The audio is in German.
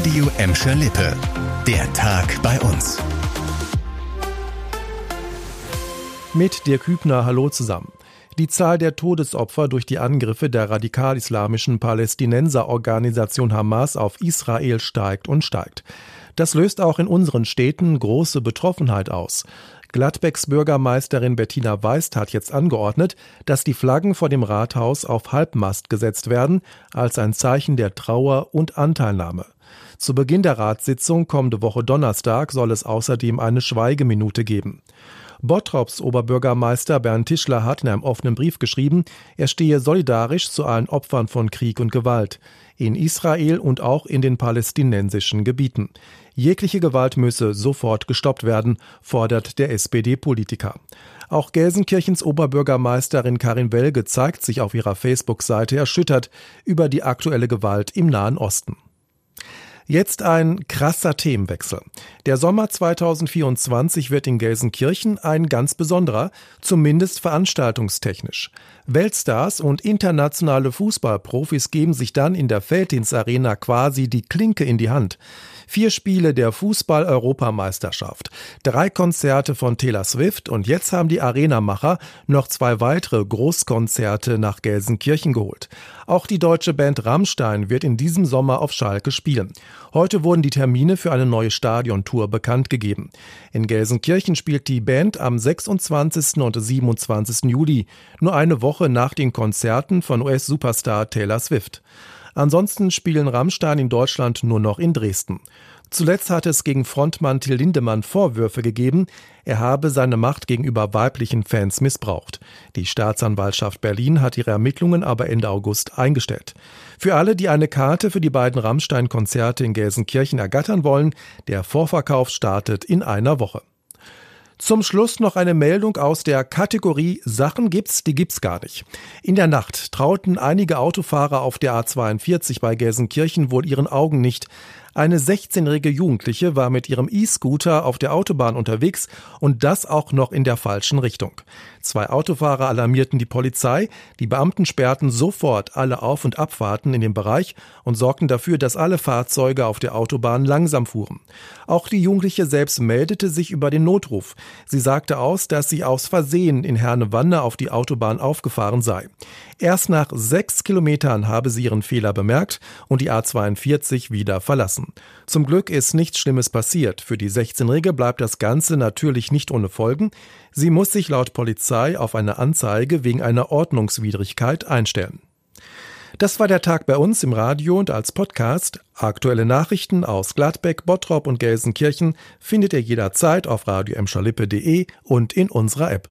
Radio Emscher Lippe. Der Tag bei uns. Mit dir Kübner, hallo zusammen. Die Zahl der Todesopfer durch die Angriffe der radikal-islamischen Palästinenserorganisation Hamas auf Israel steigt und steigt. Das löst auch in unseren Städten große Betroffenheit aus. Gladbecks Bürgermeisterin Bettina Weist hat jetzt angeordnet, dass die Flaggen vor dem Rathaus auf Halbmast gesetzt werden, als ein Zeichen der Trauer und Anteilnahme. Zu Beginn der Ratssitzung kommende Woche Donnerstag soll es außerdem eine Schweigeminute geben. Bottrops Oberbürgermeister Bernd Tischler hat in einem offenen Brief geschrieben, er stehe solidarisch zu allen Opfern von Krieg und Gewalt in Israel und auch in den palästinensischen Gebieten. Jegliche Gewalt müsse sofort gestoppt werden, fordert der SPD-Politiker. Auch Gelsenkirchens Oberbürgermeisterin Karin Welge zeigt sich auf ihrer Facebook-Seite erschüttert über die aktuelle Gewalt im Nahen Osten. Jetzt ein krasser Themenwechsel. Der Sommer 2024 wird in Gelsenkirchen ein ganz besonderer, zumindest veranstaltungstechnisch. Weltstars und internationale Fußballprofis geben sich dann in der Felddienstarena quasi die Klinke in die Hand. Vier Spiele der Fußball-Europameisterschaft, drei Konzerte von Taylor Swift und jetzt haben die Arenamacher noch zwei weitere Großkonzerte nach Gelsenkirchen geholt. Auch die deutsche Band Rammstein wird in diesem Sommer auf Schalke spielen. Heute wurden die Termine für eine neue Stadiontour bekannt gegeben. In Gelsenkirchen spielt die Band am 26. und 27. Juli, nur eine Woche nach den Konzerten von US-Superstar Taylor Swift. Ansonsten spielen Rammstein in Deutschland nur noch in Dresden. Zuletzt hatte es gegen Frontmann Till Lindemann Vorwürfe gegeben, er habe seine Macht gegenüber weiblichen Fans missbraucht. Die Staatsanwaltschaft Berlin hat ihre Ermittlungen aber Ende August eingestellt. Für alle, die eine Karte für die beiden Rammstein-Konzerte in Gelsenkirchen ergattern wollen, der Vorverkauf startet in einer Woche. Zum Schluss noch eine Meldung aus der Kategorie Sachen gibt's, die gibt's gar nicht. In der Nacht trauten einige Autofahrer auf der A42 bei Gelsenkirchen wohl ihren Augen nicht. Eine 16-jährige Jugendliche war mit ihrem E-Scooter auf der Autobahn unterwegs und das auch noch in der falschen Richtung. Zwei Autofahrer alarmierten die Polizei, die Beamten sperrten sofort alle Auf- und Abfahrten in dem Bereich und sorgten dafür, dass alle Fahrzeuge auf der Autobahn langsam fuhren. Auch die Jugendliche selbst meldete sich über den Notruf. Sie sagte aus, dass sie aus Versehen in Hernewanne auf die Autobahn aufgefahren sei. Erst nach sechs Kilometern habe sie ihren Fehler bemerkt und die A42 wieder verlassen lassen. Zum Glück ist nichts Schlimmes passiert. Für die 16-Jährige bleibt das Ganze natürlich nicht ohne Folgen. Sie muss sich laut Polizei auf eine Anzeige wegen einer Ordnungswidrigkeit einstellen. Das war der Tag bei uns im Radio und als Podcast. Aktuelle Nachrichten aus Gladbeck, Bottrop und Gelsenkirchen findet ihr jederzeit auf radio und in unserer App.